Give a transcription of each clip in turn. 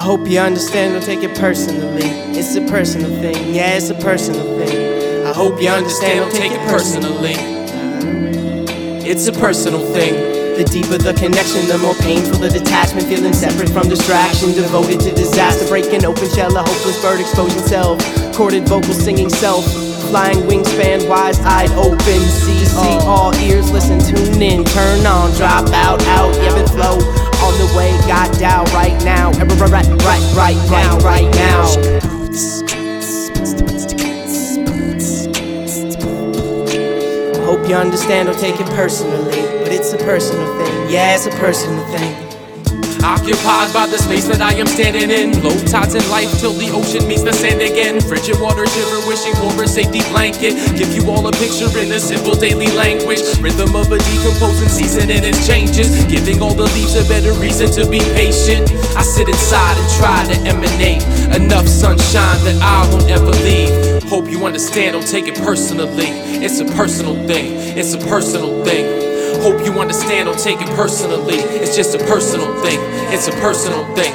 I hope you understand, don't take it personally. It's a personal thing, yeah, it's a personal thing. I hope you understand, don't take it personally. It's a personal thing. The deeper the connection, the more painful the detachment. Feeling separate from distraction, devoted to disaster. Breaking open shell, a hopeless bird exposing self. Corded vocal singing self. Flying wingspan, wise eyed, open. See, see, all ears, listen, tune in, turn on, drop out, out, ebb and flow. On the way, got down right. Right, right, right, now, right now. I hope you understand, don't take it personally. But it's a personal thing, yeah, it's a personal thing. Occupied by the space that I am standing in. Low tides in life till the ocean meets the sand again. Frigid water shiver, wishing for a safety blanket. Give you all a picture in a simple daily language. Rhythm of a decomposing season and its changes. Giving all the leaves a better reason to be patient. I sit inside and try to emanate enough sunshine that I won't ever leave. Hope you understand, don't take it personally. It's a personal thing, it's a personal thing. Hope you understand, don't take it personally. It's just a personal thing, it's a personal thing.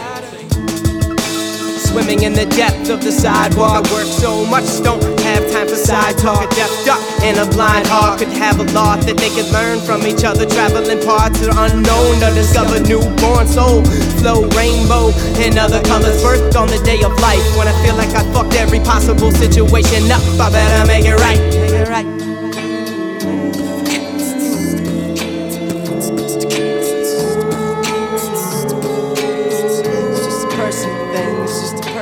Swimming in the depth of the sidewalk. I work so much, don't have time for side talk. A deaf duck and a blind hawk could have a lot that they could learn from each other. Traveling parts of the unknown to discover newborn soul. Flow, rainbow, and other colors. Birthed on the day of life. When I feel like I fucked every possible situation up, I better make it right. Make it right.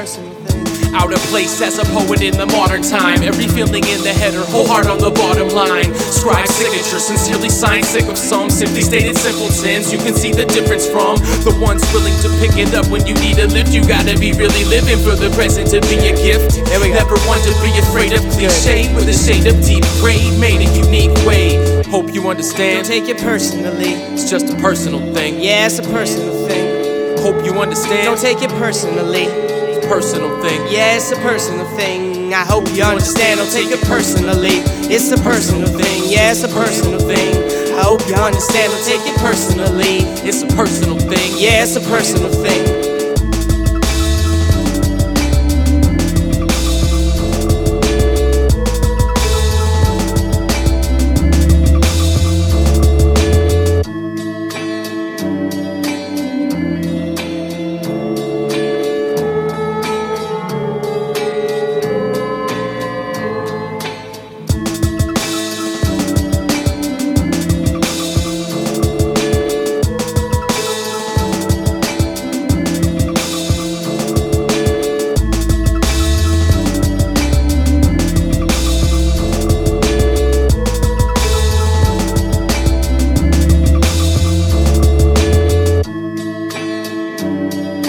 Personal thing. Out of place as a poet in the modern time. Every feeling in the header, whole heart on the bottom line. Scribe signature, sincerely signed, sick of some simply stated simpletons. You can see the difference from the ones willing to pick it up when you need a lift. You gotta be really living for the present to be a gift. There we. Never one to be afraid of cliche with a shade of deep grade, made a unique way. Hope you understand. Don't take it personally. It's just a personal thing. Yeah, it's a personal thing. Hope you understand. Don't take it personally. Personal thing. Yeah, it's a personal thing. I hope you understand. Don't take it personally. It's a personal thing. Yeah, it's a personal thing. I hope you understand. Don't take it personally. It's a personal thing. Yeah, it's a personal thing. Música